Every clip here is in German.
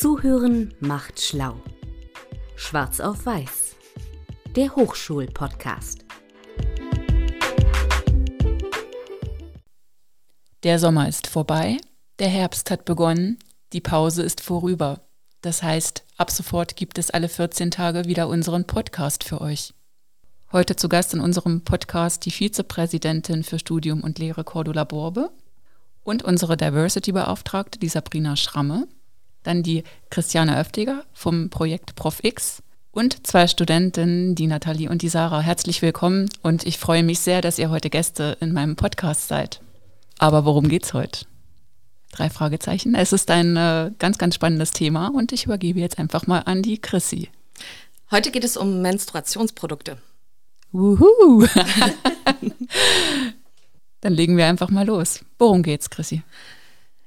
Zuhören macht schlau. Schwarz auf Weiß. Der Hochschul-Podcast. Der Sommer ist vorbei, der Herbst hat begonnen, die Pause ist vorüber. Das heißt, ab sofort gibt es alle 14 Tage wieder unseren Podcast für euch. Heute zu Gast in unserem Podcast die Vizepräsidentin für Studium und Lehre Cordula Borbe und unsere Diversity-Beauftragte, die Sabrina Schramme, dann die Christiane Öftiger vom Projekt ProfX und zwei Studentinnen, die Nathalie und die Sarah. Herzlich willkommen und ich freue mich sehr, dass ihr heute Gäste in meinem Podcast seid. Aber worum geht's heute? Drei Fragezeichen. Es ist ein äh, ganz, ganz spannendes Thema und ich übergebe jetzt einfach mal an die Chrissy. Heute geht es um Menstruationsprodukte. Wuhu! Dann legen wir einfach mal los. Worum geht's, Chrissy?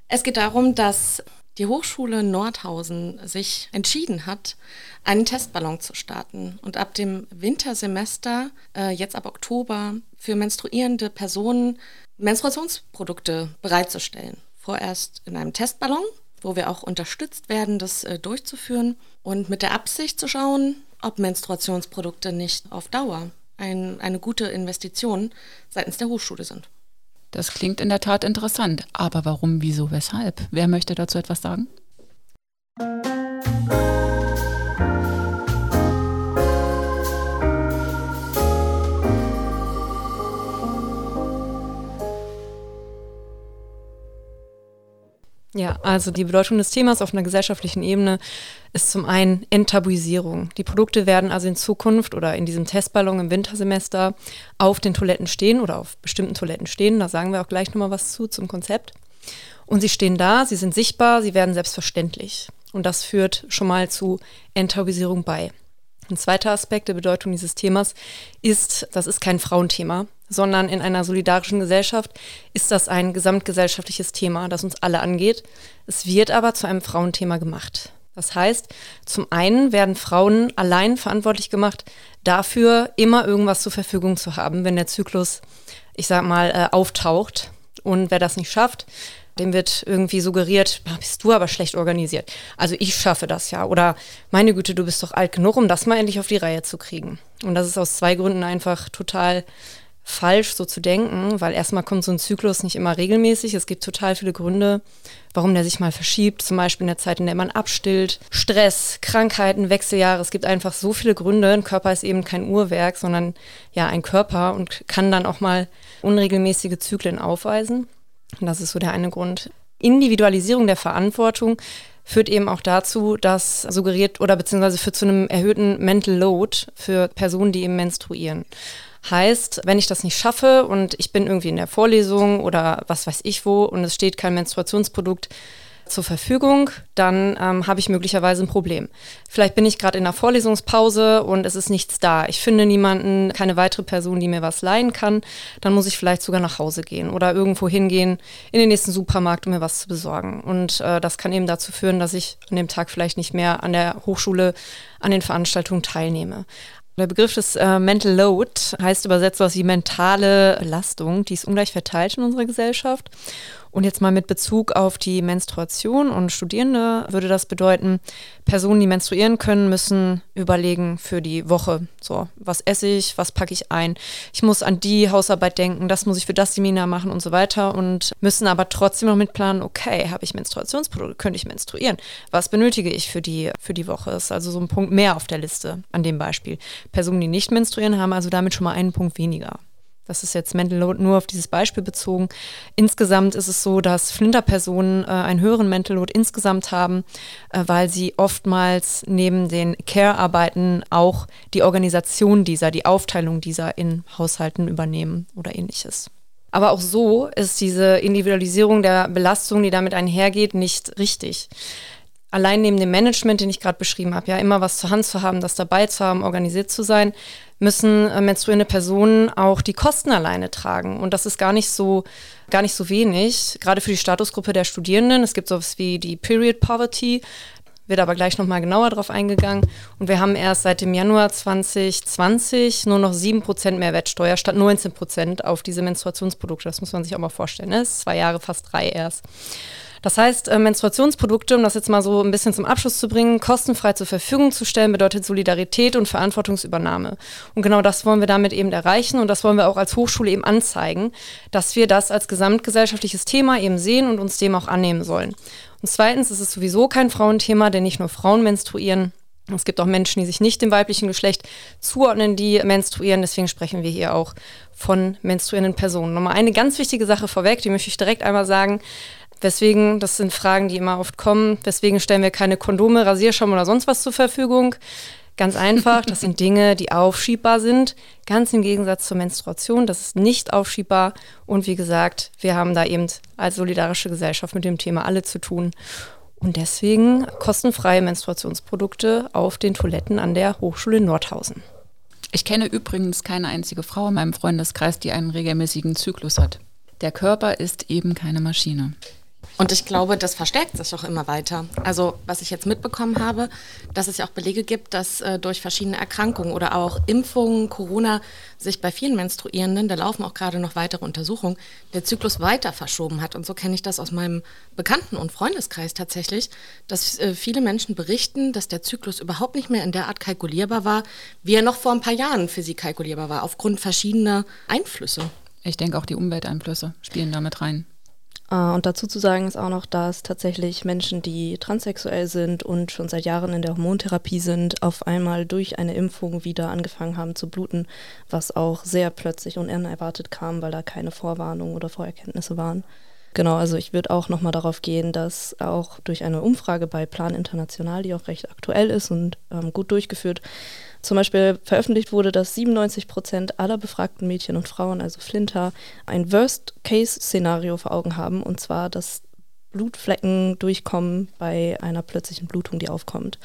Es geht darum, dass die Hochschule Nordhausen sich entschieden hat, einen Testballon zu starten und ab dem Wintersemester, äh, jetzt ab Oktober, für menstruierende Personen Menstruationsprodukte bereitzustellen. Vorerst in einem Testballon, wo wir auch unterstützt werden, das äh, durchzuführen und mit der Absicht zu schauen, ob Menstruationsprodukte nicht auf Dauer ein, eine gute Investition seitens der Hochschule sind. Das klingt in der Tat interessant. Aber warum, wieso, weshalb? Wer möchte dazu etwas sagen? Ja, also die Bedeutung des Themas auf einer gesellschaftlichen Ebene ist zum einen Enttabuisierung. Die Produkte werden also in Zukunft oder in diesem Testballon im Wintersemester auf den Toiletten stehen oder auf bestimmten Toiletten stehen. Da sagen wir auch gleich nochmal was zu zum Konzept. Und sie stehen da, sie sind sichtbar, sie werden selbstverständlich. Und das führt schon mal zu Enttabuisierung bei. Ein zweiter Aspekt der Bedeutung dieses Themas ist, das ist kein Frauenthema, sondern in einer solidarischen Gesellschaft ist das ein gesamtgesellschaftliches Thema, das uns alle angeht. Es wird aber zu einem Frauenthema gemacht. Das heißt, zum einen werden Frauen allein verantwortlich gemacht, dafür immer irgendwas zur Verfügung zu haben, wenn der Zyklus, ich sag mal, äh, auftaucht. Und wer das nicht schafft, dem wird irgendwie suggeriert, bist du aber schlecht organisiert. Also ich schaffe das ja. Oder meine Güte, du bist doch alt genug, um das mal endlich auf die Reihe zu kriegen. Und das ist aus zwei Gründen einfach total falsch, so zu denken, weil erstmal kommt so ein Zyklus nicht immer regelmäßig. Es gibt total viele Gründe, warum der sich mal verschiebt. Zum Beispiel in der Zeit, in der man abstillt, Stress, Krankheiten, Wechseljahre. Es gibt einfach so viele Gründe. Ein Körper ist eben kein Uhrwerk, sondern ja ein Körper und kann dann auch mal unregelmäßige Zyklen aufweisen. Das ist so der eine Grund. Individualisierung der Verantwortung führt eben auch dazu, dass suggeriert oder beziehungsweise führt zu einem erhöhten Mental Load für Personen, die eben menstruieren. Heißt, wenn ich das nicht schaffe und ich bin irgendwie in der Vorlesung oder was weiß ich wo und es steht kein Menstruationsprodukt zur Verfügung, dann ähm, habe ich möglicherweise ein Problem. Vielleicht bin ich gerade in einer Vorlesungspause und es ist nichts da. Ich finde niemanden, keine weitere Person, die mir was leihen kann. Dann muss ich vielleicht sogar nach Hause gehen oder irgendwo hingehen in den nächsten Supermarkt, um mir was zu besorgen. Und äh, das kann eben dazu führen, dass ich an dem Tag vielleicht nicht mehr an der Hochschule an den Veranstaltungen teilnehme. Der Begriff des äh, Mental Load heißt übersetzt was wie mentale Belastung, die ist ungleich verteilt in unserer Gesellschaft. Und jetzt mal mit Bezug auf die Menstruation und Studierende würde das bedeuten, Personen, die menstruieren können, müssen überlegen für die Woche. So, was esse ich, was packe ich ein? Ich muss an die Hausarbeit denken, das muss ich für das Seminar machen und so weiter und müssen aber trotzdem noch mitplanen, okay, habe ich Menstruationsprodukte, könnte ich menstruieren? Was benötige ich für die, für die Woche? Ist also so ein Punkt mehr auf der Liste an dem Beispiel. Personen, die nicht menstruieren, haben also damit schon mal einen Punkt weniger. Das ist jetzt Mental Load nur auf dieses Beispiel bezogen. Insgesamt ist es so, dass Flinterpersonen äh, einen höheren Mental Load insgesamt haben, äh, weil sie oftmals neben den Care-Arbeiten auch die Organisation dieser, die Aufteilung dieser in Haushalten übernehmen oder ähnliches. Aber auch so ist diese Individualisierung der Belastung, die damit einhergeht, nicht richtig allein neben dem Management, den ich gerade beschrieben habe, ja, immer was zur Hand zu haben, das dabei zu haben, organisiert zu sein, müssen äh, menstruierende Personen auch die Kosten alleine tragen. Und das ist gar nicht so, gar nicht so wenig, gerade für die Statusgruppe der Studierenden. Es gibt sowas wie die Period Poverty, wird aber gleich nochmal genauer drauf eingegangen. Und wir haben erst seit dem Januar 2020 nur noch 7% Mehrwertsteuer statt 19% auf diese Menstruationsprodukte. Das muss man sich auch mal vorstellen. Ne? Das ist zwei Jahre, fast drei erst. Das heißt, äh, Menstruationsprodukte, um das jetzt mal so ein bisschen zum Abschluss zu bringen, kostenfrei zur Verfügung zu stellen, bedeutet Solidarität und Verantwortungsübernahme. Und genau das wollen wir damit eben erreichen und das wollen wir auch als Hochschule eben anzeigen, dass wir das als gesamtgesellschaftliches Thema eben sehen und uns dem auch annehmen sollen. Und zweitens ist es sowieso kein Frauenthema, denn nicht nur Frauen menstruieren. Es gibt auch Menschen, die sich nicht dem weiblichen Geschlecht zuordnen, die menstruieren. Deswegen sprechen wir hier auch von menstruierenden Personen. Nochmal eine ganz wichtige Sache vorweg, die möchte ich direkt einmal sagen. Weswegen, das sind Fragen, die immer oft kommen, weswegen stellen wir keine Kondome, Rasierschaum oder sonst was zur Verfügung? Ganz einfach, das sind Dinge, die aufschiebbar sind, ganz im Gegensatz zur Menstruation, das ist nicht aufschiebbar. Und wie gesagt, wir haben da eben als solidarische Gesellschaft mit dem Thema alle zu tun. Und deswegen kostenfreie Menstruationsprodukte auf den Toiletten an der Hochschule Nordhausen. Ich kenne übrigens keine einzige Frau in meinem Freundeskreis, die einen regelmäßigen Zyklus hat. Der Körper ist eben keine Maschine. Und ich glaube, das verstärkt sich auch immer weiter. Also was ich jetzt mitbekommen habe, dass es ja auch Belege gibt, dass äh, durch verschiedene Erkrankungen oder auch Impfungen, Corona sich bei vielen Menstruierenden, da laufen auch gerade noch weitere Untersuchungen, der Zyklus weiter verschoben hat. Und so kenne ich das aus meinem Bekannten- und Freundeskreis tatsächlich, dass äh, viele Menschen berichten, dass der Zyklus überhaupt nicht mehr in der Art kalkulierbar war, wie er noch vor ein paar Jahren für sie kalkulierbar war, aufgrund verschiedener Einflüsse. Ich denke auch die Umwelteinflüsse spielen damit rein. Äh, und dazu zu sagen ist auch noch, dass tatsächlich Menschen, die transsexuell sind und schon seit Jahren in der Hormontherapie sind, auf einmal durch eine Impfung wieder angefangen haben zu bluten, was auch sehr plötzlich und unerwartet kam, weil da keine Vorwarnung oder Vorerkenntnisse waren. Genau, also ich würde auch nochmal darauf gehen, dass auch durch eine Umfrage bei Plan International, die auch recht aktuell ist und ähm, gut durchgeführt, zum Beispiel veröffentlicht wurde, dass 97 Prozent aller befragten Mädchen und Frauen, also Flinter, ein Worst-Case-Szenario vor Augen haben, und zwar, dass Blutflecken durchkommen bei einer plötzlichen Blutung, die aufkommt.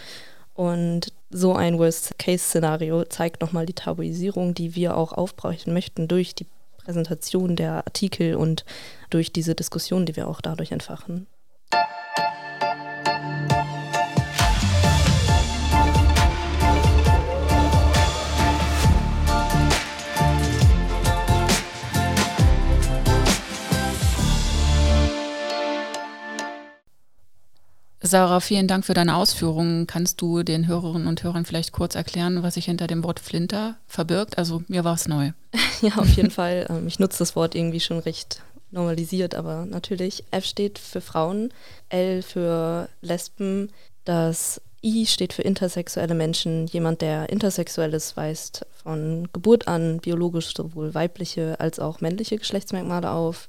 Und so ein Worst-Case-Szenario zeigt nochmal die Tabuisierung, die wir auch aufbrechen möchten durch die Präsentation der Artikel und durch diese Diskussion, die wir auch dadurch entfachen. Sarah, vielen Dank für deine Ausführungen. Kannst du den Hörerinnen und Hörern vielleicht kurz erklären, was sich hinter dem Wort Flinter verbirgt? Also mir war es neu. Ja, auf jeden Fall. Ähm, ich nutze das Wort irgendwie schon recht normalisiert, aber natürlich. F steht für Frauen, L für Lesben, das I steht für intersexuelle Menschen. Jemand, der intersexuell ist, weist von Geburt an biologisch sowohl weibliche als auch männliche Geschlechtsmerkmale auf.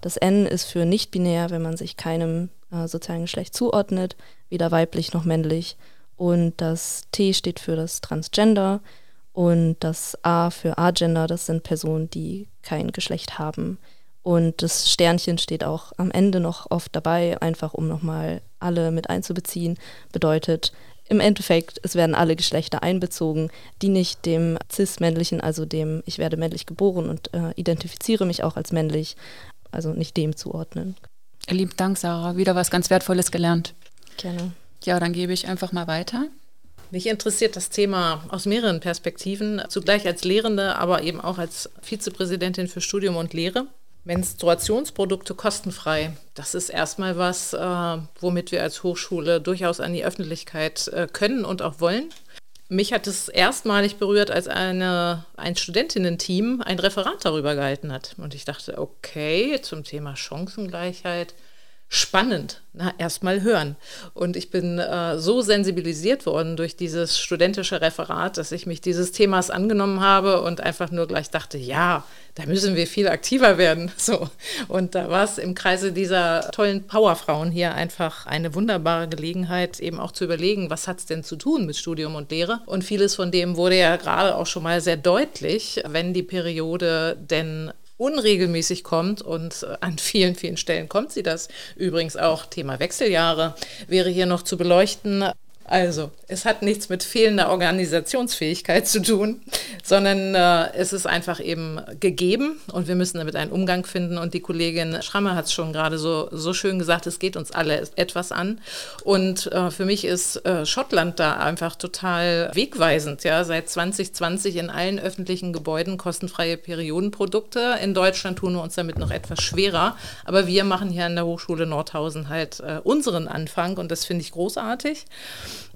Das N ist für nicht-binär, wenn man sich keinem äh, sozialen Geschlecht zuordnet, weder weiblich noch männlich. Und das T steht für das Transgender und das A für Agender, das sind Personen, die kein Geschlecht haben. Und das Sternchen steht auch am Ende noch oft dabei, einfach um nochmal alle mit einzubeziehen. Bedeutet, im Endeffekt, es werden alle Geschlechter einbezogen, die nicht dem cis-männlichen, also dem ich werde männlich geboren und äh, identifiziere mich auch als männlich, also nicht dem zuordnen. Lieben Dank, Sarah. Wieder was ganz Wertvolles gelernt. Gerne. Ja, dann gebe ich einfach mal weiter. Mich interessiert das Thema aus mehreren Perspektiven, zugleich als Lehrende, aber eben auch als Vizepräsidentin für Studium und Lehre. Menstruationsprodukte kostenfrei. Das ist erstmal was, äh, womit wir als Hochschule durchaus an die Öffentlichkeit äh, können und auch wollen. Mich hat es erstmalig berührt, als eine, ein Studentinnen-Team ein Referat darüber gehalten hat. Und ich dachte, okay, zum Thema Chancengleichheit, spannend. Na, erstmal hören. Und ich bin äh, so sensibilisiert worden durch dieses studentische Referat, dass ich mich dieses Themas angenommen habe und einfach nur gleich dachte, ja, da müssen wir viel aktiver werden. So. Und da war es im Kreise dieser tollen Powerfrauen hier einfach eine wunderbare Gelegenheit, eben auch zu überlegen, was hat es denn zu tun mit Studium und Lehre. Und vieles von dem wurde ja gerade auch schon mal sehr deutlich, wenn die Periode denn unregelmäßig kommt und äh, an vielen, vielen Stellen kommt sie das. Übrigens auch Thema Wechseljahre wäre hier noch zu beleuchten. Also, es hat nichts mit fehlender Organisationsfähigkeit zu tun, sondern äh, es ist einfach eben gegeben und wir müssen damit einen Umgang finden. Und die Kollegin Schramme hat es schon gerade so, so schön gesagt, es geht uns alle etwas an. Und äh, für mich ist äh, Schottland da einfach total wegweisend. Ja, seit 2020 in allen öffentlichen Gebäuden kostenfreie Periodenprodukte. In Deutschland tun wir uns damit noch etwas schwerer. Aber wir machen hier an der Hochschule Nordhausen halt äh, unseren Anfang und das finde ich großartig.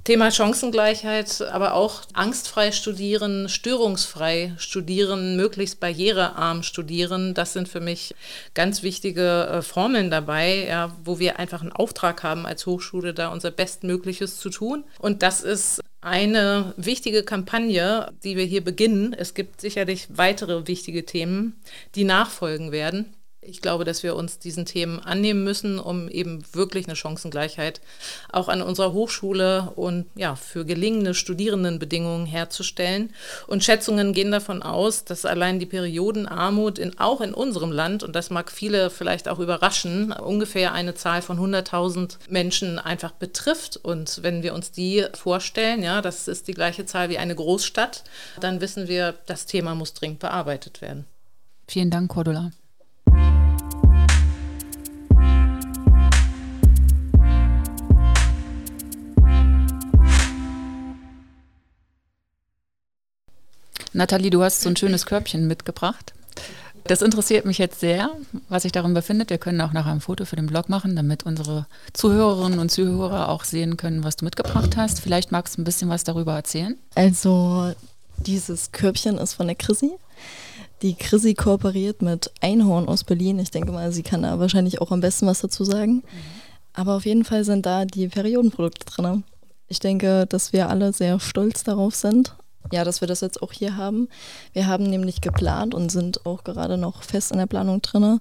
Thema Chancengleichheit, aber auch angstfrei studieren, störungsfrei studieren, möglichst barrierearm studieren. Das sind für mich ganz wichtige äh, Formeln dabei, ja, wo wir einfach einen Auftrag haben als Hochschule, da unser Bestmögliches zu tun. Und das ist eine wichtige Kampagne, die wir hier beginnen. Es gibt sicherlich weitere wichtige Themen, die nachfolgen werden. Ich glaube, dass wir uns diesen Themen annehmen müssen, um eben wirklich eine Chancengleichheit auch an unserer Hochschule und ja, für gelingende Studierendenbedingungen herzustellen. Und Schätzungen gehen davon aus, dass allein die Periodenarmut in, auch in unserem Land, und das mag viele vielleicht auch überraschen, ungefähr eine Zahl von 100.000 Menschen einfach betrifft. Und wenn wir uns die vorstellen, ja, das ist die gleiche Zahl wie eine Großstadt, dann wissen wir, das Thema muss dringend bearbeitet werden. Vielen Dank, Cordula. Nathalie, du hast so ein schönes Körbchen mitgebracht. Das interessiert mich jetzt sehr, was sich darin befindet. Wir können auch nachher ein Foto für den Blog machen, damit unsere Zuhörerinnen und Zuhörer auch sehen können, was du mitgebracht hast. Vielleicht magst du ein bisschen was darüber erzählen. Also, dieses Körbchen ist von der Chrissy. Die Chrissy kooperiert mit Einhorn aus Berlin. Ich denke mal, sie kann da wahrscheinlich auch am besten was dazu sagen. Mhm. Aber auf jeden Fall sind da die Periodenprodukte drin. Ich denke, dass wir alle sehr stolz darauf sind ja, dass wir das jetzt auch hier haben. Wir haben nämlich geplant und sind auch gerade noch fest in der Planung drin,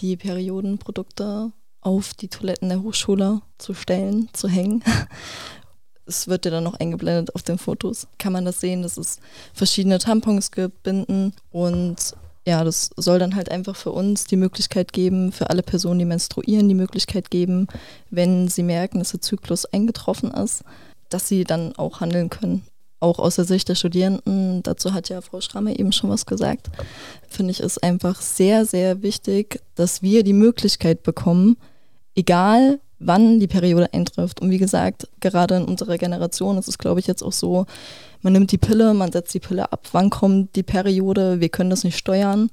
die Periodenprodukte auf die Toiletten der Hochschule zu stellen, zu hängen. Es wird ja dann noch eingeblendet auf den Fotos. Kann man das sehen, dass es verschiedene Tampons gibt, Binden und ja, das soll dann halt einfach für uns die Möglichkeit geben, für alle Personen, die menstruieren, die Möglichkeit geben, wenn sie merken, dass der Zyklus eingetroffen ist, dass sie dann auch handeln können auch aus der Sicht der Studierenden, dazu hat ja Frau Schramme eben schon was gesagt, finde ich es einfach sehr, sehr wichtig, dass wir die Möglichkeit bekommen, egal wann die Periode eintrifft. Und wie gesagt, gerade in unserer Generation ist es, glaube ich, jetzt auch so, man nimmt die Pille, man setzt die Pille ab, wann kommt die Periode, wir können das nicht steuern.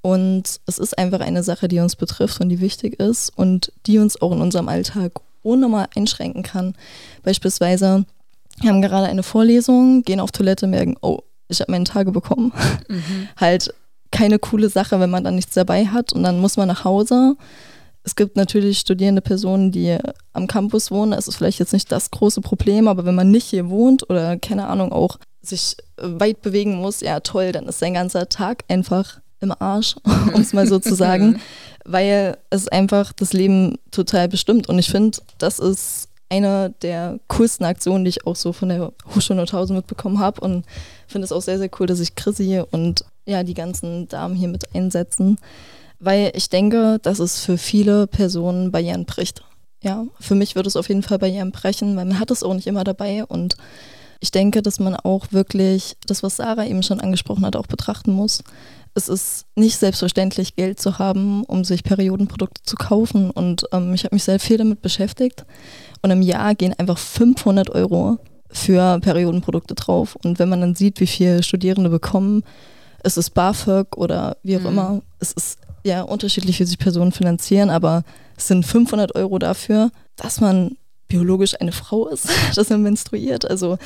Und es ist einfach eine Sache, die uns betrifft und die wichtig ist und die uns auch in unserem Alltag ohne mal einschränken kann. Beispielsweise haben gerade eine Vorlesung, gehen auf Toilette, merken, oh, ich habe meine Tage bekommen. Mhm. halt keine coole Sache, wenn man dann nichts dabei hat und dann muss man nach Hause. Es gibt natürlich studierende Personen, die am Campus wohnen. Das ist vielleicht jetzt nicht das große Problem, aber wenn man nicht hier wohnt oder keine Ahnung auch sich weit bewegen muss, ja toll, dann ist sein ganzer Tag einfach im Arsch, um es mal so zu sagen, weil es einfach das Leben total bestimmt. Und ich finde, das ist eine der coolsten Aktionen, die ich auch so von der Hochschule Nordhausen mitbekommen habe und finde es auch sehr, sehr cool, dass sich Chrissy und ja, die ganzen Damen hier mit einsetzen, weil ich denke, dass es für viele Personen Barrieren bricht. Ja, für mich wird es auf jeden Fall Barrieren brechen, weil man hat es auch nicht immer dabei und ich denke, dass man auch wirklich das, was Sarah eben schon angesprochen hat, auch betrachten muss. Es ist nicht selbstverständlich, Geld zu haben, um sich Periodenprodukte zu kaufen. Und ähm, ich habe mich sehr viel damit beschäftigt. Und im Jahr gehen einfach 500 Euro für Periodenprodukte drauf. Und wenn man dann sieht, wie viele Studierende bekommen, es ist BAföG oder wie auch mhm. immer, es ist ja unterschiedlich, wie sich Personen finanzieren, aber es sind 500 Euro dafür, dass man biologisch eine Frau ist, dass man menstruiert. Also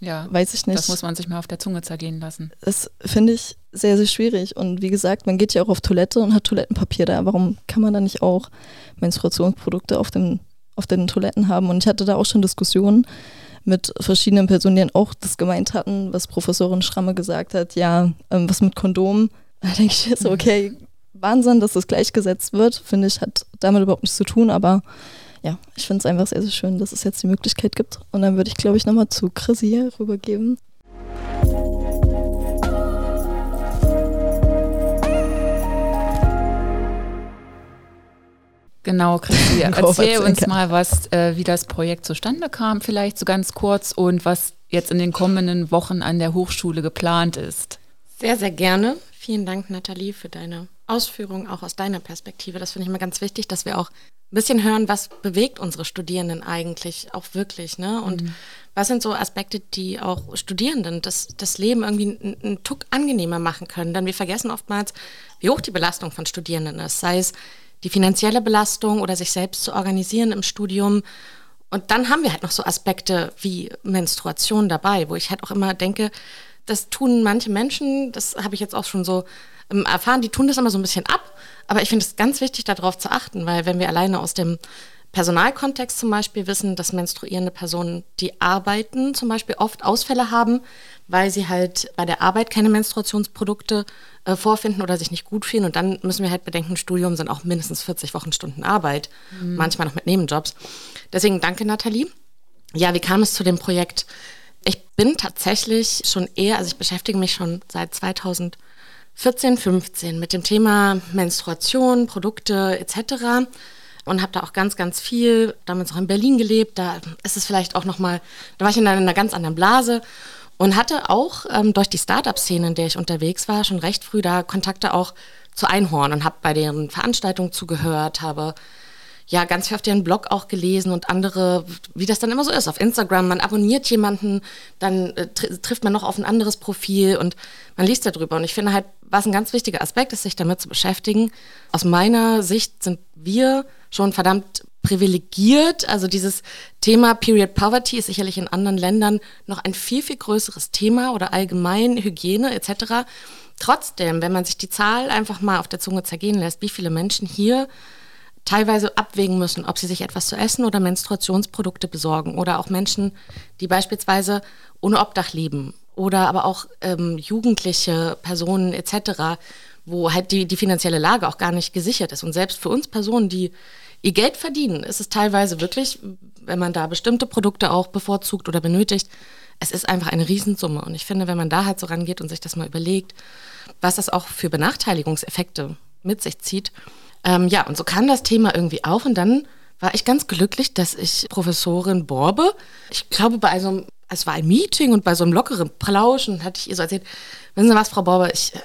ja, weiß ich nicht. Das muss man sich mal auf der Zunge zergehen lassen. Das finde ich sehr, sehr schwierig. Und wie gesagt, man geht ja auch auf Toilette und hat Toilettenpapier da. Warum kann man da nicht auch Menstruationsprodukte auf dem auf den Toiletten haben. Und ich hatte da auch schon Diskussionen mit verschiedenen Personen, die auch das gemeint hatten, was Professorin Schramme gesagt hat, ja, ähm, was mit Kondom. Da denke ich so, okay, Wahnsinn, dass das gleichgesetzt wird, finde ich, hat damit überhaupt nichts zu tun, aber ja, ich finde es einfach sehr, sehr schön, dass es jetzt die Möglichkeit gibt. Und dann würde ich, glaube ich, nochmal zu Chrissy rübergeben. Genau, Christi, erzähl uns mal, was, äh, wie das Projekt zustande kam, vielleicht so ganz kurz und was jetzt in den kommenden Wochen an der Hochschule geplant ist. Sehr, sehr gerne. Vielen Dank, Nathalie, für deine Ausführungen, auch aus deiner Perspektive. Das finde ich immer ganz wichtig, dass wir auch ein bisschen hören, was bewegt unsere Studierenden eigentlich auch wirklich. Ne? Und mhm. was sind so Aspekte, die auch Studierenden das, das Leben irgendwie einen, einen Tuck angenehmer machen können. Denn wir vergessen oftmals, wie hoch die Belastung von Studierenden ist. Sei es die finanzielle Belastung oder sich selbst zu organisieren im Studium. Und dann haben wir halt noch so Aspekte wie Menstruation dabei, wo ich halt auch immer denke, das tun manche Menschen, das habe ich jetzt auch schon so ähm, erfahren, die tun das immer so ein bisschen ab. Aber ich finde es ganz wichtig, darauf zu achten, weil wenn wir alleine aus dem Personalkontext zum Beispiel wissen, dass menstruierende Personen, die arbeiten, zum Beispiel oft Ausfälle haben, weil sie halt bei der Arbeit keine Menstruationsprodukte äh, vorfinden oder sich nicht gut fühlen. Und dann müssen wir halt bedenken, Studium sind auch mindestens 40 Wochenstunden Arbeit, mhm. manchmal noch mit Nebenjobs. Deswegen danke, Nathalie. Ja, wie kam es zu dem Projekt? Ich bin tatsächlich schon eher, also ich beschäftige mich schon seit 2014, 15 mit dem Thema Menstruation, Produkte etc und habe da auch ganz, ganz viel, damals auch in Berlin gelebt. Da ist es vielleicht auch nochmal, da war ich in einer, in einer ganz anderen Blase und hatte auch ähm, durch die Startup-Szene, in der ich unterwegs war, schon recht früh da Kontakte auch zu Einhorn und habe bei deren Veranstaltungen zugehört, habe ja ganz viel auf deren Blog auch gelesen und andere, wie das dann immer so ist, auf Instagram, man abonniert jemanden, dann äh, tr trifft man noch auf ein anderes Profil und man liest darüber. Und ich finde halt, was ein ganz wichtiger Aspekt ist, sich damit zu beschäftigen. Aus meiner Sicht sind wir schon verdammt privilegiert. Also dieses Thema Period Poverty ist sicherlich in anderen Ländern noch ein viel, viel größeres Thema oder allgemein Hygiene etc. Trotzdem, wenn man sich die Zahl einfach mal auf der Zunge zergehen lässt, wie viele Menschen hier teilweise abwägen müssen, ob sie sich etwas zu essen oder Menstruationsprodukte besorgen oder auch Menschen, die beispielsweise ohne Obdach leben oder aber auch ähm, jugendliche Personen etc., wo halt die, die finanzielle Lage auch gar nicht gesichert ist. Und selbst für uns Personen, die ihr Geld verdienen, ist es teilweise wirklich, wenn man da bestimmte Produkte auch bevorzugt oder benötigt, es ist einfach eine Riesensumme. Und ich finde, wenn man da halt so rangeht und sich das mal überlegt, was das auch für Benachteiligungseffekte mit sich zieht. Ähm, ja, und so kam das Thema irgendwie auf und dann war ich ganz glücklich, dass ich Professorin Borbe, ich glaube bei so einem, es war ein Meeting und bei so einem lockeren Plauschen hatte ich ihr so erzählt, wissen Sie was, Frau Borbe, ich, äh,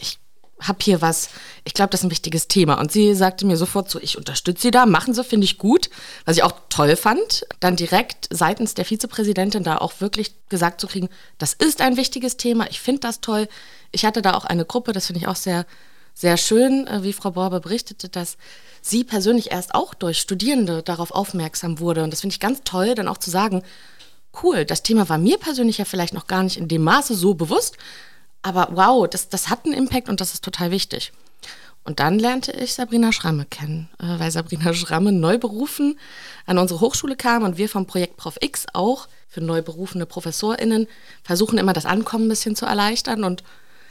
ich habe hier was, ich glaube, das ist ein wichtiges Thema. Und sie sagte mir sofort so, ich unterstütze Sie da, machen Sie, finde ich gut. Was ich auch toll fand, dann direkt seitens der Vizepräsidentin da auch wirklich gesagt zu kriegen, das ist ein wichtiges Thema, ich finde das toll. Ich hatte da auch eine Gruppe, das finde ich auch sehr, sehr schön, äh, wie Frau Borber berichtete, dass sie persönlich erst auch durch Studierende darauf aufmerksam wurde. Und das finde ich ganz toll, dann auch zu sagen, cool, das Thema war mir persönlich ja vielleicht noch gar nicht in dem Maße so bewusst, aber wow, das, das hat einen Impact und das ist total wichtig. Und dann lernte ich Sabrina Schramme kennen, äh, weil Sabrina Schramme neu berufen an unsere Hochschule kam und wir vom Projekt Prof X auch für neu berufene ProfessorInnen versuchen immer das Ankommen ein bisschen zu erleichtern. Und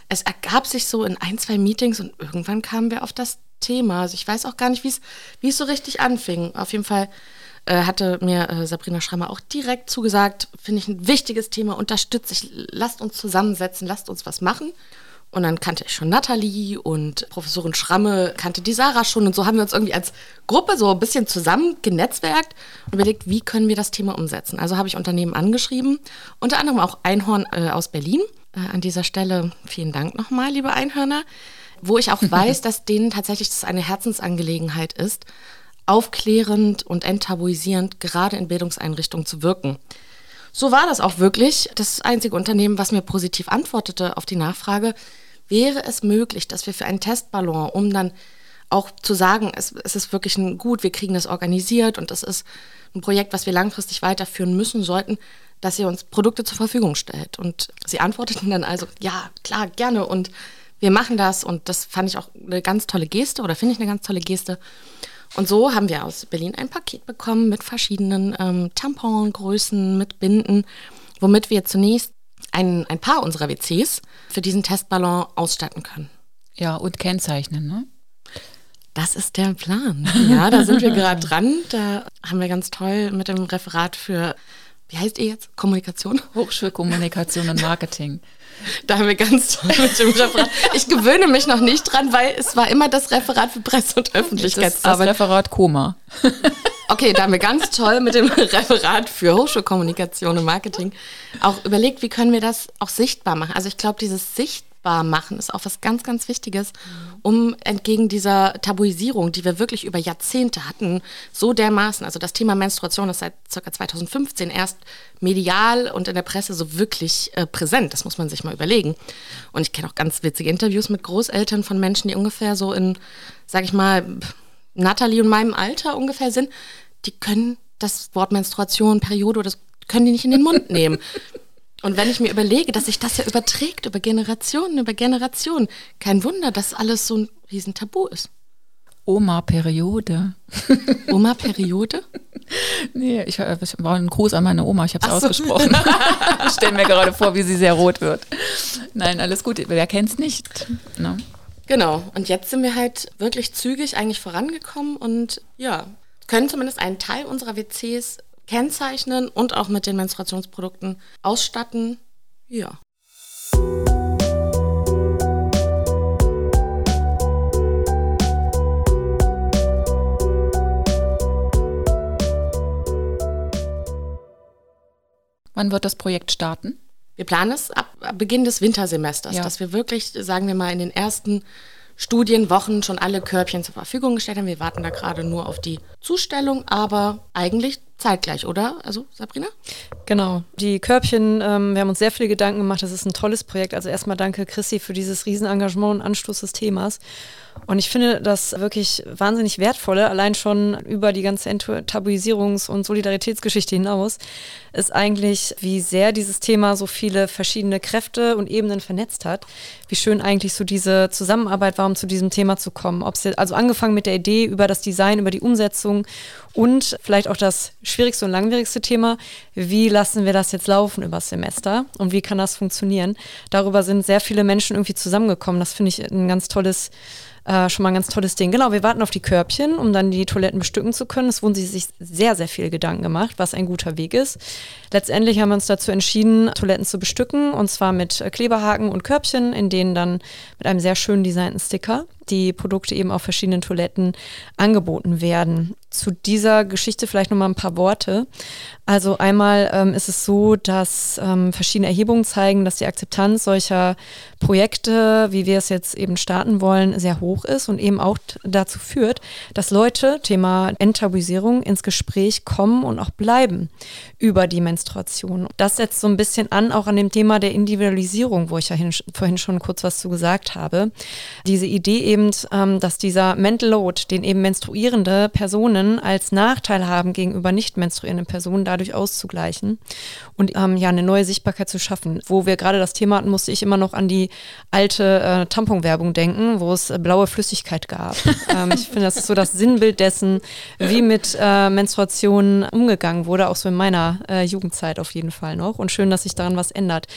es ergab sich so in ein, zwei Meetings und irgendwann kamen wir auf das Thema. Also ich weiß auch gar nicht, wie es so richtig anfing. Auf jeden Fall äh, hatte mir äh, Sabrina Schrammer auch direkt zugesagt, finde ich ein wichtiges Thema, unterstütze ich, lasst uns zusammensetzen, lasst uns was machen. Und dann kannte ich schon Nathalie und Professorin Schramme kannte die Sarah schon. Und so haben wir uns irgendwie als Gruppe so ein bisschen zusammen genetzwerkt und überlegt, wie können wir das Thema umsetzen. Also habe ich Unternehmen angeschrieben, unter anderem auch Einhorn äh, aus Berlin. Äh, an dieser Stelle vielen Dank nochmal, liebe Einhörner. Wo ich auch weiß, dass denen tatsächlich das eine Herzensangelegenheit ist, aufklärend und enttabuisierend gerade in Bildungseinrichtungen zu wirken. So war das auch wirklich. Das einzige Unternehmen, was mir positiv antwortete auf die Nachfrage, wäre es möglich, dass wir für einen Testballon, um dann auch zu sagen, es, es ist wirklich ein gut, wir kriegen das organisiert und das ist ein Projekt, was wir langfristig weiterführen müssen sollten, dass ihr uns Produkte zur Verfügung stellt. Und sie antworteten dann also, ja, klar, gerne und wir machen das und das fand ich auch eine ganz tolle Geste oder finde ich eine ganz tolle Geste. Und so haben wir aus Berlin ein Paket bekommen mit verschiedenen ähm, Tampongrößen, mit Binden, womit wir zunächst ein, ein paar unserer WCs für diesen Testballon ausstatten können. Ja, und kennzeichnen, ne? Das ist der Plan. Ja, da sind wir gerade dran. Da haben wir ganz toll mit dem Referat für wie heißt ihr jetzt? Kommunikation? Hochschulkommunikation und Marketing. Da haben wir ganz toll mit dem Referat. Ich gewöhne mich noch nicht dran, weil es war immer das Referat für Presse- und Öffentlichkeitsarbeit. Das, das Referat Koma. Okay, da haben wir ganz toll mit dem Referat für Hochschulkommunikation und Marketing auch überlegt, wie können wir das auch sichtbar machen. Also ich glaube, dieses sichtbar machen ist auch was ganz, ganz Wichtiges, um entgegen dieser Tabuisierung, die wir wirklich über Jahrzehnte hatten, so dermaßen, also das Thema Menstruation ist seit ca. 2015 erst medial und in der Presse so wirklich äh, präsent. Das muss man sich mal überlegen. Und ich kenne auch ganz witzige Interviews mit Großeltern von Menschen, die ungefähr so in, sag ich mal, Natalie und meinem Alter ungefähr sind, die können das Wort Menstruation, Periode, das können die nicht in den Mund nehmen. Und wenn ich mir überlege, dass sich das ja überträgt über Generationen, über Generationen, kein Wunder, dass alles so ein Riesentabu ist. Oma-Periode. Oma-Periode? nee, ich, äh, ich war ein Gruß an meine Oma, ich habe es so. ausgesprochen. ich stelle mir gerade vor, wie sie sehr rot wird. Nein, alles gut, wer kennt es nicht? No. Ne? Genau, und jetzt sind wir halt wirklich zügig eigentlich vorangekommen und ja, können zumindest einen Teil unserer WCs kennzeichnen und auch mit den Menstruationsprodukten ausstatten. Ja. Wann wird das Projekt starten? Wir planen es ab, Beginn des Wintersemesters, ja. dass wir wirklich, sagen wir mal, in den ersten Studienwochen schon alle Körbchen zur Verfügung gestellt haben. Wir warten da gerade nur auf die Zustellung, aber eigentlich zeitgleich, oder? Also Sabrina? Genau. Die Körbchen, ähm, wir haben uns sehr viele Gedanken gemacht. Das ist ein tolles Projekt. Also erstmal danke Chrissy für dieses Riesenengagement und Anstoß des Themas. Und ich finde das wirklich wahnsinnig wertvolle, allein schon über die ganze Tabuisierungs- und Solidaritätsgeschichte hinaus, ist eigentlich, wie sehr dieses Thema so viele verschiedene Kräfte und Ebenen vernetzt hat. Wie schön eigentlich so diese Zusammenarbeit war, um zu diesem Thema zu kommen. Ob's, also angefangen mit der Idee über das Design, über die Umsetzung und vielleicht auch das schwierigste und langwierigste Thema, wie lassen wir das jetzt laufen über das Semester und wie kann das funktionieren. Darüber sind sehr viele Menschen irgendwie zusammengekommen. Das finde ich ein ganz tolles äh, schon mal ein ganz tolles Ding. Genau, wir warten auf die Körbchen, um dann die Toiletten bestücken zu können. Es wurden sie sich sehr, sehr viel Gedanken gemacht, was ein guter Weg ist. Letztendlich haben wir uns dazu entschieden, Toiletten zu bestücken und zwar mit Kleberhaken und Körbchen, in denen dann mit einem sehr schön designten Sticker die Produkte eben auf verschiedenen Toiletten angeboten werden. Zu dieser Geschichte vielleicht nochmal ein paar Worte. Also einmal ähm, ist es so, dass ähm, verschiedene Erhebungen zeigen, dass die Akzeptanz solcher Projekte, wie wir es jetzt eben starten wollen, sehr hoch ist und eben auch dazu führt, dass Leute, Thema Enttabuisierung, ins Gespräch kommen und auch bleiben über die Menstruation. Das setzt so ein bisschen an, auch an dem Thema der Individualisierung, wo ich ja hin, vorhin schon kurz was zu gesagt habe. Diese Idee eben, ähm, dass dieser Mental Load, den eben menstruierende Personen als Nachteil haben gegenüber nicht menstruierenden Personen, dadurch auszugleichen und ähm, ja eine neue Sichtbarkeit zu schaffen. Wo wir gerade das Thema hatten, musste ich immer noch an die alte äh, Tamponwerbung denken, wo es äh, blaue Flüssigkeit gab. ähm, ich finde, das ist so das Sinnbild dessen, wie mit äh, Menstruation umgegangen wurde, auch so in meiner äh, Jugendzeit auf jeden Fall noch. Und schön, dass sich daran was ändert.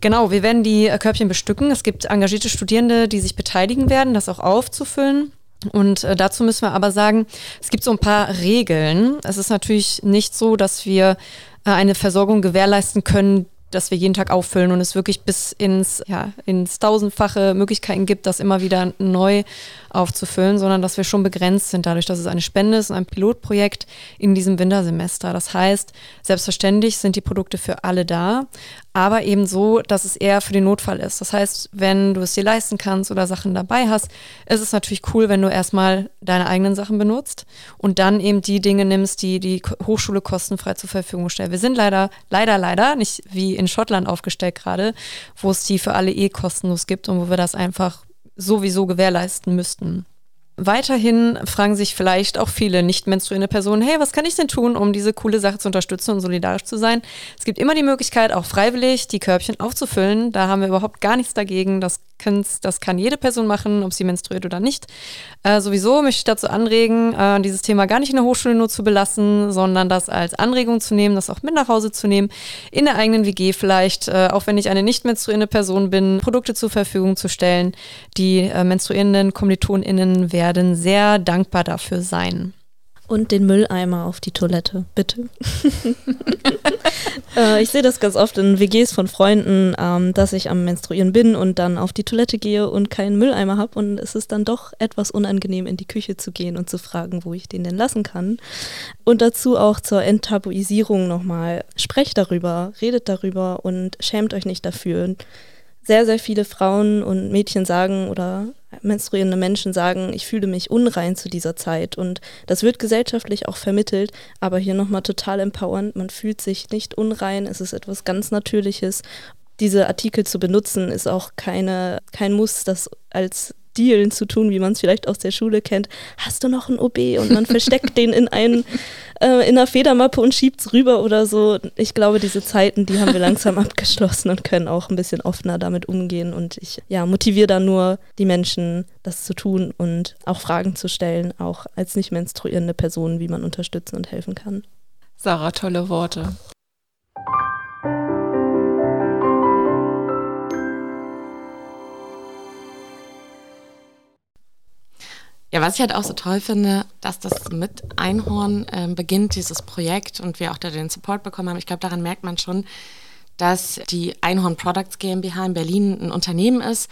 Genau, wir werden die äh, Körbchen bestücken. Es gibt engagierte Studierende, die sich beteiligen werden, das auch aufzufüllen. Und äh, dazu müssen wir aber sagen, es gibt so ein paar Regeln. Es ist natürlich nicht so, dass wir äh, eine Versorgung gewährleisten können, dass wir jeden Tag auffüllen und es wirklich bis ins, ja, ins tausendfache Möglichkeiten gibt, das immer wieder neu aufzufüllen, sondern dass wir schon begrenzt sind dadurch, dass es eine Spende ist und ein Pilotprojekt in diesem Wintersemester. Das heißt, selbstverständlich sind die Produkte für alle da, aber eben so, dass es eher für den Notfall ist. Das heißt, wenn du es dir leisten kannst oder Sachen dabei hast, ist es natürlich cool, wenn du erstmal deine eigenen Sachen benutzt und dann eben die Dinge nimmst, die die Hochschule kostenfrei zur Verfügung stellt. Wir sind leider, leider, leider nicht wie in Schottland aufgestellt gerade, wo es die für alle eh kostenlos gibt und wo wir das einfach sowieso gewährleisten müssten. Weiterhin fragen sich vielleicht auch viele nicht menstruierende Personen, hey, was kann ich denn tun, um diese coole Sache zu unterstützen und solidarisch zu sein? Es gibt immer die Möglichkeit, auch freiwillig die Körbchen aufzufüllen. Da haben wir überhaupt gar nichts dagegen. Das, das kann jede Person machen, ob sie menstruiert oder nicht. Äh, sowieso möchte ich dazu anregen, äh, dieses Thema gar nicht in der Hochschule nur zu belassen, sondern das als Anregung zu nehmen, das auch mit nach Hause zu nehmen, in der eigenen WG vielleicht, äh, auch wenn ich eine nicht menstruierende Person bin, Produkte zur Verfügung zu stellen, die äh, menstruierenden KommilitonInnen werden werden sehr dankbar dafür sein. Und den Mülleimer auf die Toilette, bitte. äh, ich sehe das ganz oft in WGs von Freunden, ähm, dass ich am Menstruieren bin und dann auf die Toilette gehe und keinen Mülleimer habe. Und es ist dann doch etwas unangenehm, in die Küche zu gehen und zu fragen, wo ich den denn lassen kann. Und dazu auch zur Enttabuisierung nochmal. Sprecht darüber, redet darüber und schämt euch nicht dafür sehr, sehr viele Frauen und Mädchen sagen oder menstruierende Menschen sagen, ich fühle mich unrein zu dieser Zeit. Und das wird gesellschaftlich auch vermittelt, aber hier nochmal total empowernd. Man fühlt sich nicht unrein, es ist etwas ganz Natürliches. Diese Artikel zu benutzen, ist auch keine, kein Muss, das als Dealen zu tun, wie man es vielleicht aus der Schule kennt. Hast du noch ein OB? Und man versteckt den in, einen, äh, in einer Federmappe und schiebt es rüber oder so. Ich glaube, diese Zeiten, die haben wir langsam abgeschlossen und können auch ein bisschen offener damit umgehen. Und ich ja, motiviere da nur die Menschen, das zu tun und auch Fragen zu stellen, auch als nicht menstruierende Person, wie man unterstützen und helfen kann. Sarah, tolle Worte. Ja, was ich halt auch so toll finde, dass das mit Einhorn äh, beginnt, dieses Projekt und wir auch da den Support bekommen haben. Ich glaube, daran merkt man schon, dass die Einhorn Products GmbH in Berlin ein Unternehmen ist,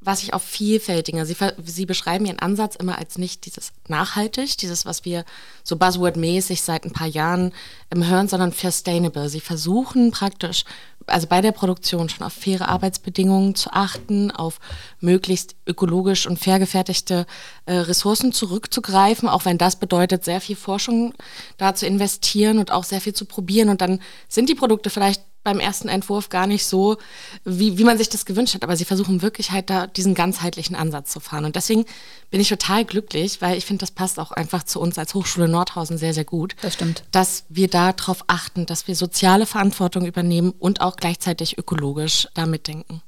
was sich auf vielfältiger, sie, sie beschreiben ihren Ansatz immer als nicht dieses nachhaltig, dieses, was wir so buzzword-mäßig seit ein paar Jahren ähm, hören, sondern sustainable. Sie versuchen praktisch also bei der Produktion schon auf faire Arbeitsbedingungen zu achten, auf möglichst ökologisch und fair gefertigte äh, Ressourcen zurückzugreifen, auch wenn das bedeutet, sehr viel Forschung da zu investieren und auch sehr viel zu probieren. Und dann sind die Produkte vielleicht beim ersten Entwurf gar nicht so, wie, wie man sich das gewünscht hat. Aber sie versuchen wirklich halt da diesen ganzheitlichen Ansatz zu fahren. Und deswegen bin ich total glücklich, weil ich finde, das passt auch einfach zu uns als Hochschule Nordhausen sehr, sehr gut. Das stimmt. Dass wir darauf achten, dass wir soziale Verantwortung übernehmen und auch gleichzeitig ökologisch da mitdenken.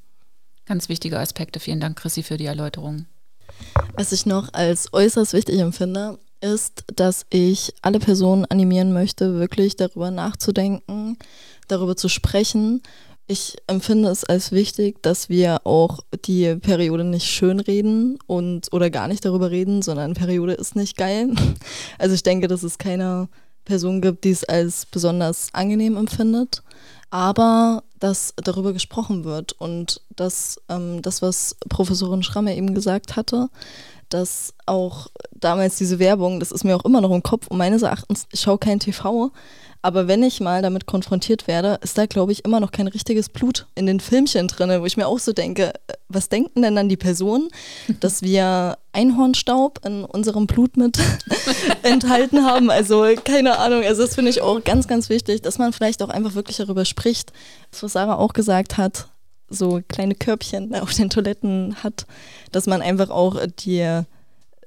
Ganz wichtige Aspekte. Vielen Dank, Chrissy, für die Erläuterung. Was ich noch als äußerst wichtig empfinde, ist, dass ich alle Personen animieren möchte, wirklich darüber nachzudenken, darüber zu sprechen. Ich empfinde es als wichtig, dass wir auch die Periode nicht schönreden und oder gar nicht darüber reden, sondern Periode ist nicht geil. Also ich denke, dass es keine Person gibt, die es als besonders angenehm empfindet, aber dass darüber gesprochen wird und dass ähm, das, was Professorin Schramme eben gesagt hatte, dass auch damals diese Werbung, das ist mir auch immer noch im Kopf und meines Erachtens, ich schaue kein TV, aber wenn ich mal damit konfrontiert werde, ist da, glaube ich, immer noch kein richtiges Blut in den Filmchen drin, wo ich mir auch so denke, äh, was denken denn dann die Personen, dass wir Einhornstaub in unserem Blut mit enthalten haben? Also keine Ahnung, also das finde ich auch ganz, ganz wichtig, dass man vielleicht auch einfach wirklich darüber spricht, das, was Sarah auch gesagt hat, so kleine Körbchen auf den Toiletten hat, dass man einfach auch die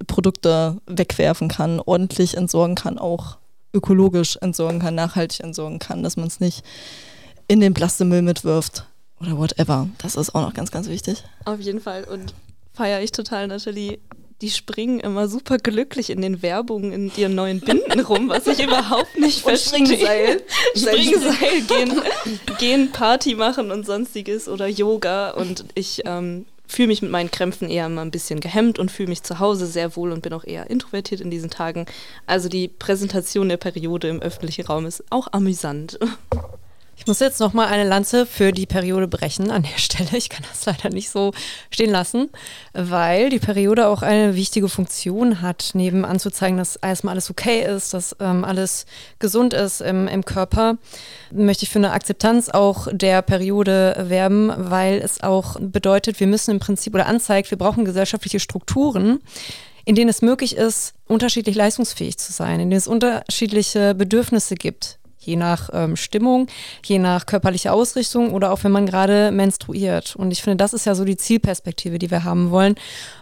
Produkte wegwerfen kann, ordentlich entsorgen kann, auch ökologisch entsorgen kann, nachhaltig entsorgen kann, dass man es nicht in den Plastemüll mitwirft oder whatever. Das ist auch noch ganz, ganz wichtig. Auf jeden Fall und feiere ich total, Nathalie. Die springen immer super glücklich in den Werbungen in ihren neuen Binden rum, was ich überhaupt nicht verstehe. Springseil. Springseil, gehen, gehen Party machen und sonstiges oder Yoga und ich ähm, fühle mich mit meinen Krämpfen eher mal ein bisschen gehemmt und fühle mich zu Hause sehr wohl und bin auch eher introvertiert in diesen Tagen. Also die Präsentation der Periode im öffentlichen Raum ist auch amüsant. Ich muss jetzt noch mal eine Lanze für die Periode brechen an der Stelle. Ich kann das leider nicht so stehen lassen, weil die Periode auch eine wichtige Funktion hat, neben anzuzeigen, dass erstmal alles okay ist, dass ähm, alles gesund ist im, im Körper, möchte ich für eine Akzeptanz auch der Periode werben, weil es auch bedeutet, wir müssen im Prinzip oder anzeigt, wir brauchen gesellschaftliche Strukturen, in denen es möglich ist, unterschiedlich leistungsfähig zu sein, in denen es unterschiedliche Bedürfnisse gibt je nach ähm, Stimmung, je nach körperlicher Ausrichtung oder auch wenn man gerade menstruiert. Und ich finde, das ist ja so die Zielperspektive, die wir haben wollen.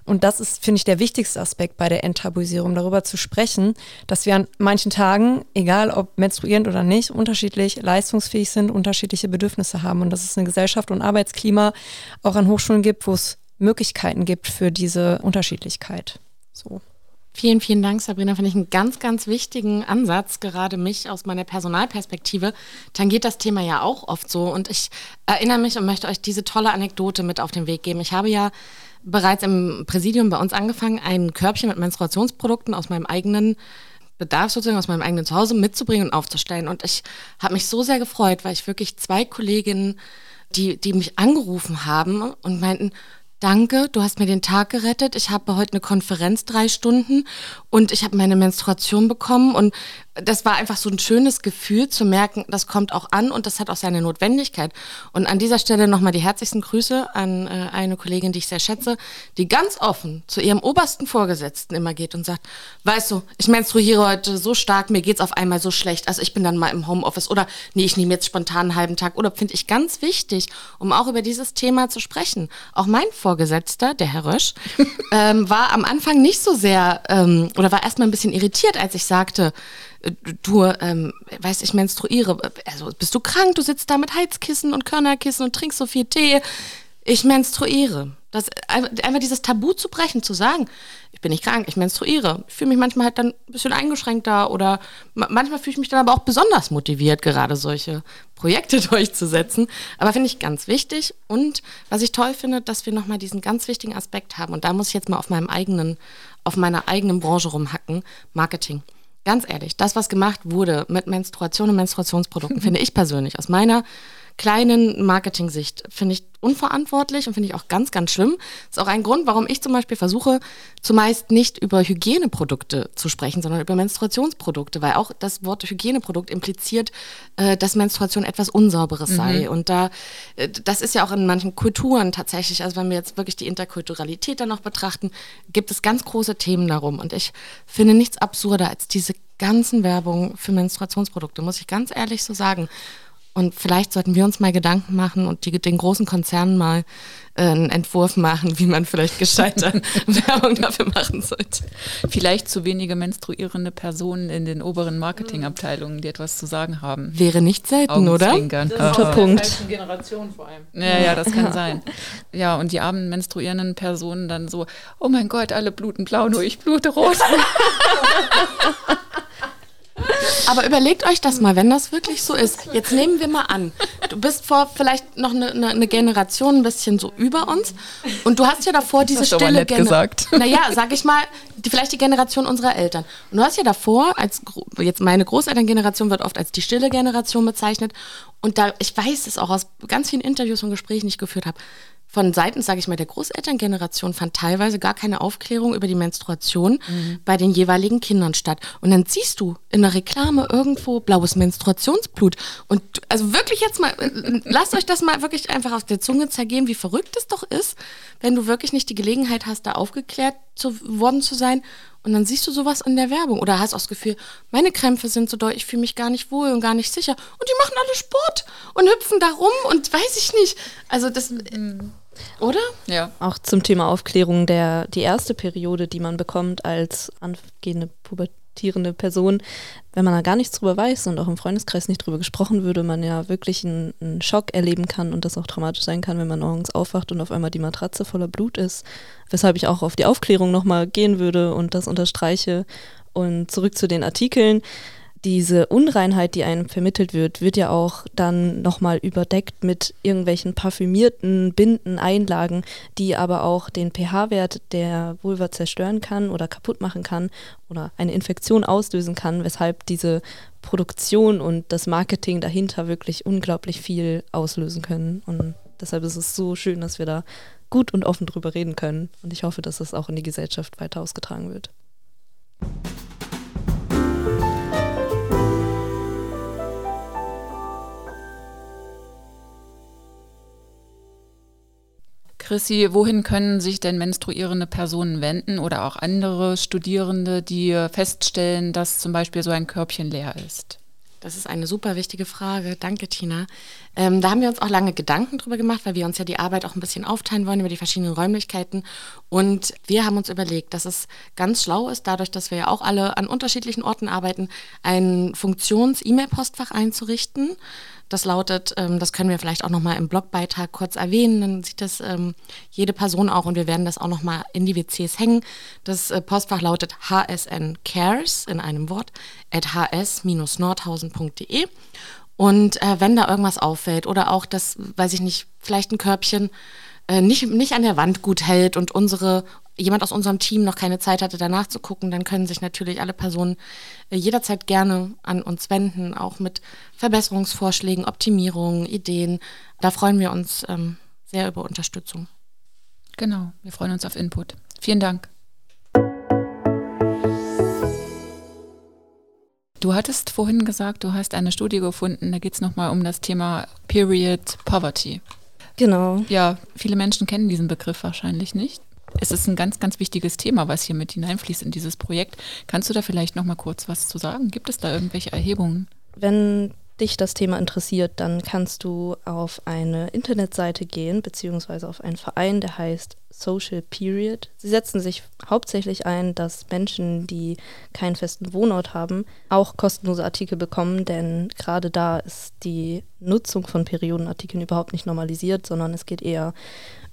Und das ist, finde ich, der wichtigste Aspekt bei der Enttabuisierung, darüber zu sprechen, dass wir an manchen Tagen, egal ob menstruierend oder nicht, unterschiedlich leistungsfähig sind, unterschiedliche Bedürfnisse haben und dass es eine Gesellschaft und Arbeitsklima auch an Hochschulen gibt, wo es Möglichkeiten gibt für diese Unterschiedlichkeit. So. Vielen, vielen Dank, Sabrina. Finde ich einen ganz, ganz wichtigen Ansatz, gerade mich aus meiner Personalperspektive. Tangiert das Thema ja auch oft so. Und ich erinnere mich und möchte euch diese tolle Anekdote mit auf den Weg geben. Ich habe ja bereits im Präsidium bei uns angefangen, ein Körbchen mit Menstruationsprodukten aus meinem eigenen Bedarf sozusagen aus meinem eigenen Zuhause mitzubringen und aufzustellen. Und ich habe mich so sehr gefreut, weil ich wirklich zwei Kolleginnen, die, die mich angerufen haben und meinten, danke, du hast mir den Tag gerettet. Ich habe heute eine Konferenz drei Stunden und ich habe meine Menstruation bekommen und das war einfach so ein schönes Gefühl zu merken, das kommt auch an und das hat auch seine Notwendigkeit. Und an dieser Stelle nochmal die herzlichsten Grüße an äh, eine Kollegin, die ich sehr schätze, die ganz offen zu ihrem obersten Vorgesetzten immer geht und sagt, weißt du, ich menstruiere heute so stark, mir geht's auf einmal so schlecht, also ich bin dann mal im Homeoffice oder nee, ich nehme jetzt spontan einen halben Tag oder finde ich ganz wichtig, um auch über dieses Thema zu sprechen. Auch mein Vorgesetzter, der Herr Rösch, ähm, war am Anfang nicht so sehr ähm, oder war erstmal ein bisschen irritiert, als ich sagte, äh, du, ähm, weißt, ich menstruiere. Also bist du krank? Du sitzt da mit Heizkissen und Körnerkissen und trinkst so viel Tee. Ich menstruiere. Das, einfach dieses Tabu zu brechen, zu sagen, ich bin nicht krank, ich menstruiere. Ich fühle mich manchmal halt dann ein bisschen eingeschränkter oder manchmal fühle ich mich dann aber auch besonders motiviert, gerade solche Projekte durchzusetzen. Aber finde ich ganz wichtig. Und was ich toll finde, dass wir nochmal diesen ganz wichtigen Aspekt haben. Und da muss ich jetzt mal auf meinem eigenen, auf meiner eigenen Branche rumhacken, Marketing. Ganz ehrlich, das, was gemacht wurde mit Menstruation und Menstruationsprodukten, finde ich persönlich aus meiner kleinen Marketing-Sicht finde ich unverantwortlich und finde ich auch ganz, ganz schlimm. Das ist auch ein Grund, warum ich zum Beispiel versuche, zumeist nicht über Hygieneprodukte zu sprechen, sondern über Menstruationsprodukte, weil auch das Wort Hygieneprodukt impliziert, äh, dass Menstruation etwas Unsauberes mhm. sei. Und da, äh, das ist ja auch in manchen Kulturen tatsächlich, also wenn wir jetzt wirklich die Interkulturalität dann noch betrachten, gibt es ganz große Themen darum. Und ich finde nichts absurder als diese ganzen Werbung für Menstruationsprodukte, muss ich ganz ehrlich so sagen. Und vielleicht sollten wir uns mal Gedanken machen und die, den großen Konzernen mal äh, einen Entwurf machen, wie man vielleicht gescheiter Werbung dafür machen sollte. Vielleicht zu wenige menstruierende Personen in den oberen Marketingabteilungen, die etwas zu sagen haben. Wäre nicht selten, oder? Das ist Guter Punkt. Generation vor allem. Ja, ja, das kann sein. Ja, und die armen menstruierenden Personen dann so, oh mein Gott, alle bluten blau, nur ich blute rot. Aber überlegt euch das mal, wenn das wirklich so ist. Jetzt nehmen wir mal an, du bist vor vielleicht noch eine, eine Generation ein bisschen so über uns und du hast ja davor diese hast stille Generation. Naja, sag ich mal, die, vielleicht die Generation unserer Eltern. Und du hast ja davor, als jetzt meine Großelterngeneration wird oft als die stille Generation bezeichnet. Und da, ich weiß es auch aus ganz vielen Interviews und Gesprächen, die ich geführt habe, von Seiten, sage ich mal, der Großelterngeneration fand teilweise gar keine Aufklärung über die Menstruation mhm. bei den jeweiligen Kindern statt. Und dann siehst du in der Reklame irgendwo blaues Menstruationsblut. Und also wirklich jetzt mal, äh, lasst euch das mal wirklich einfach auf der Zunge zergehen, wie verrückt es doch ist, wenn du wirklich nicht die Gelegenheit hast, da aufgeklärt zu, worden zu sein. Und dann siehst du sowas in der Werbung oder hast auch das Gefühl, meine Krämpfe sind so doll, ich fühle mich gar nicht wohl und gar nicht sicher. Und die machen alle Sport und hüpfen da rum und weiß ich nicht. Also das. Mhm. Oder? Ja. Auch zum Thema Aufklärung der die erste Periode, die man bekommt als angehende pubertierende Person, wenn man da gar nichts drüber weiß und auch im Freundeskreis nicht drüber gesprochen würde, man ja wirklich einen, einen Schock erleben kann und das auch traumatisch sein kann, wenn man morgens aufwacht und auf einmal die Matratze voller Blut ist. Weshalb ich auch auf die Aufklärung nochmal gehen würde und das unterstreiche. Und zurück zu den Artikeln diese Unreinheit, die einem vermittelt wird, wird ja auch dann nochmal überdeckt mit irgendwelchen parfümierten Binden, Einlagen, die aber auch den pH-Wert der Vulva zerstören kann oder kaputt machen kann oder eine Infektion auslösen kann, weshalb diese Produktion und das Marketing dahinter wirklich unglaublich viel auslösen können. Und deshalb ist es so schön, dass wir da gut und offen drüber reden können. Und ich hoffe, dass das auch in die Gesellschaft weiter ausgetragen wird. Chrissy, wohin können sich denn menstruierende Personen wenden oder auch andere Studierende, die feststellen, dass zum Beispiel so ein Körbchen leer ist? Das ist eine super wichtige Frage. Danke, Tina. Ähm, da haben wir uns auch lange Gedanken drüber gemacht, weil wir uns ja die Arbeit auch ein bisschen aufteilen wollen über die verschiedenen Räumlichkeiten. Und wir haben uns überlegt, dass es ganz schlau ist, dadurch, dass wir ja auch alle an unterschiedlichen Orten arbeiten, ein Funktions-E-Mail-Postfach einzurichten das lautet, ähm, das können wir vielleicht auch nochmal im Blogbeitrag kurz erwähnen, dann sieht das ähm, jede Person auch und wir werden das auch nochmal in die WCs hängen. Das äh, Postfach lautet hsn cares in einem Wort at hs-nordhausen.de und äh, wenn da irgendwas auffällt oder auch das, weiß ich nicht, vielleicht ein Körbchen äh, nicht, nicht an der Wand gut hält und unsere jemand aus unserem Team noch keine Zeit hatte, danach zu gucken, dann können sich natürlich alle Personen äh, jederzeit gerne an uns wenden, auch mit Verbesserungsvorschlägen, Optimierungen, Ideen. Da freuen wir uns ähm, sehr über Unterstützung. Genau, wir freuen uns auf Input. Vielen Dank. Du hattest vorhin gesagt, du hast eine Studie gefunden, da geht es nochmal um das Thema Period Poverty. Genau. Ja, viele Menschen kennen diesen Begriff wahrscheinlich nicht. Es ist ein ganz, ganz wichtiges Thema, was hier mit hineinfließt in dieses Projekt. Kannst du da vielleicht nochmal kurz was zu sagen? Gibt es da irgendwelche Erhebungen? Wenn dich das Thema interessiert, dann kannst du auf eine Internetseite gehen, beziehungsweise auf einen Verein, der heißt Social Period. Sie setzen sich hauptsächlich ein, dass Menschen, die keinen festen Wohnort haben, auch kostenlose Artikel bekommen, denn gerade da ist die Nutzung von Periodenartikeln überhaupt nicht normalisiert, sondern es geht eher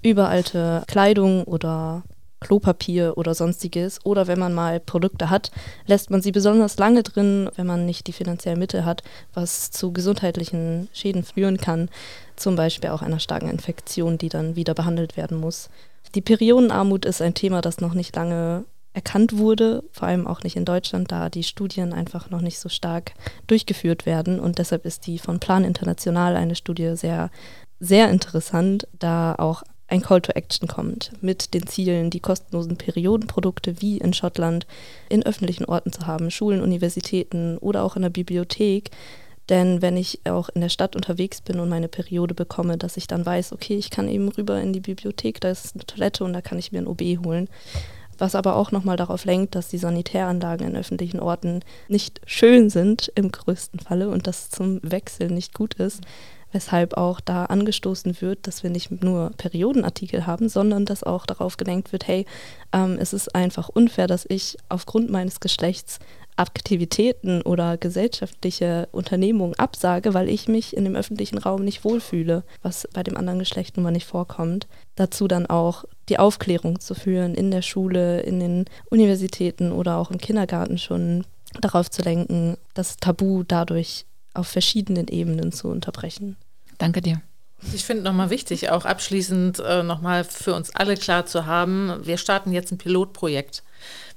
über alte Kleidung oder Klopapier oder sonstiges. Oder wenn man mal Produkte hat, lässt man sie besonders lange drin, wenn man nicht die finanziellen Mittel hat, was zu gesundheitlichen Schäden führen kann. Zum Beispiel auch einer starken Infektion, die dann wieder behandelt werden muss. Die Periodenarmut ist ein Thema, das noch nicht lange erkannt wurde, vor allem auch nicht in Deutschland, da die Studien einfach noch nicht so stark durchgeführt werden. Und deshalb ist die von Plan International eine Studie sehr, sehr interessant, da auch ein Call to Action kommt mit den Zielen, die kostenlosen Periodenprodukte wie in Schottland in öffentlichen Orten zu haben, Schulen, Universitäten oder auch in der Bibliothek. Denn wenn ich auch in der Stadt unterwegs bin und meine Periode bekomme, dass ich dann weiß, okay, ich kann eben rüber in die Bibliothek, da ist eine Toilette und da kann ich mir ein OB holen. Was aber auch nochmal darauf lenkt, dass die Sanitäranlagen in öffentlichen Orten nicht schön sind im größten Falle und das zum Wechseln nicht gut ist weshalb auch da angestoßen wird, dass wir nicht nur Periodenartikel haben, sondern dass auch darauf gelenkt wird, hey, ähm, es ist einfach unfair, dass ich aufgrund meines Geschlechts Aktivitäten oder gesellschaftliche Unternehmungen absage, weil ich mich in dem öffentlichen Raum nicht wohlfühle, was bei dem anderen Geschlecht nun mal nicht vorkommt. Dazu dann auch die Aufklärung zu führen in der Schule, in den Universitäten oder auch im Kindergarten schon darauf zu lenken, das Tabu dadurch auf verschiedenen Ebenen zu unterbrechen. Danke dir. Ich finde nochmal wichtig, auch abschließend äh, nochmal für uns alle klar zu haben, wir starten jetzt ein Pilotprojekt.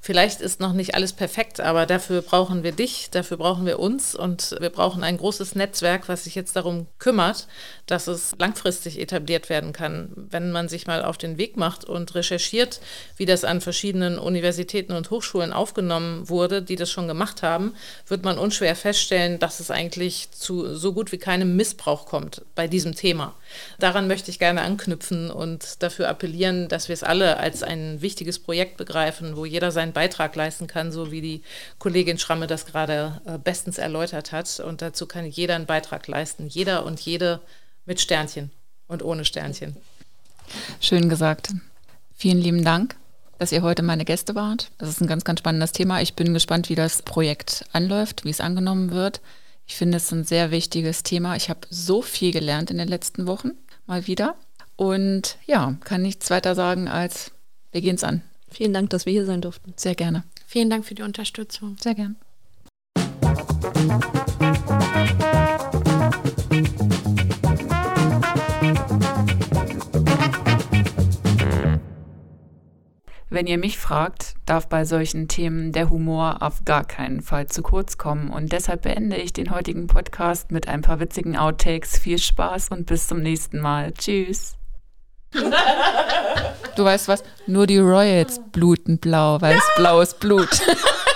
Vielleicht ist noch nicht alles perfekt, aber dafür brauchen wir dich, dafür brauchen wir uns und wir brauchen ein großes Netzwerk, was sich jetzt darum kümmert, dass es langfristig etabliert werden kann. Wenn man sich mal auf den Weg macht und recherchiert, wie das an verschiedenen Universitäten und Hochschulen aufgenommen wurde, die das schon gemacht haben, wird man unschwer feststellen, dass es eigentlich zu so gut wie keinem Missbrauch kommt bei diesem Thema. Daran möchte ich gerne anknüpfen und dafür appellieren, dass wir es alle als ein wichtiges Projekt begreifen, wo jeder seinen Beitrag leisten kann, so wie die Kollegin Schramme das gerade äh, bestens erläutert hat. Und dazu kann jeder einen Beitrag leisten. Jeder und jede mit Sternchen und ohne Sternchen. Schön gesagt. Vielen lieben Dank, dass ihr heute meine Gäste wart. Das ist ein ganz, ganz spannendes Thema. Ich bin gespannt, wie das Projekt anläuft, wie es angenommen wird. Ich finde es ein sehr wichtiges Thema. Ich habe so viel gelernt in den letzten Wochen, mal wieder. Und ja, kann nichts weiter sagen als wir gehen es an. Vielen Dank, dass wir hier sein durften. Sehr gerne. Vielen Dank für die Unterstützung. Sehr gern. Wenn ihr mich fragt, darf bei solchen Themen der Humor auf gar keinen Fall zu kurz kommen. Und deshalb beende ich den heutigen Podcast mit ein paar witzigen Outtakes. Viel Spaß und bis zum nächsten Mal. Tschüss. Du weißt was? Nur die Royals bluten blau, weil es blaues Blut.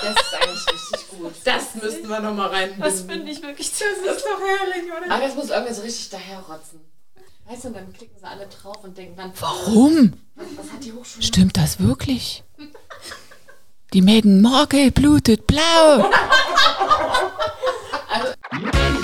Das ist eigentlich richtig gut. Das müssten wir nochmal rein. Das finde ich wirklich Das ist doch herrlich, oder? Aber das muss irgendwie so richtig daherrotzen. Weißt du, und dann klicken sie alle drauf und denken dann, Warum? was, hat die Hochschule? Stimmt das wirklich? Die Meghan Markle blutet blau.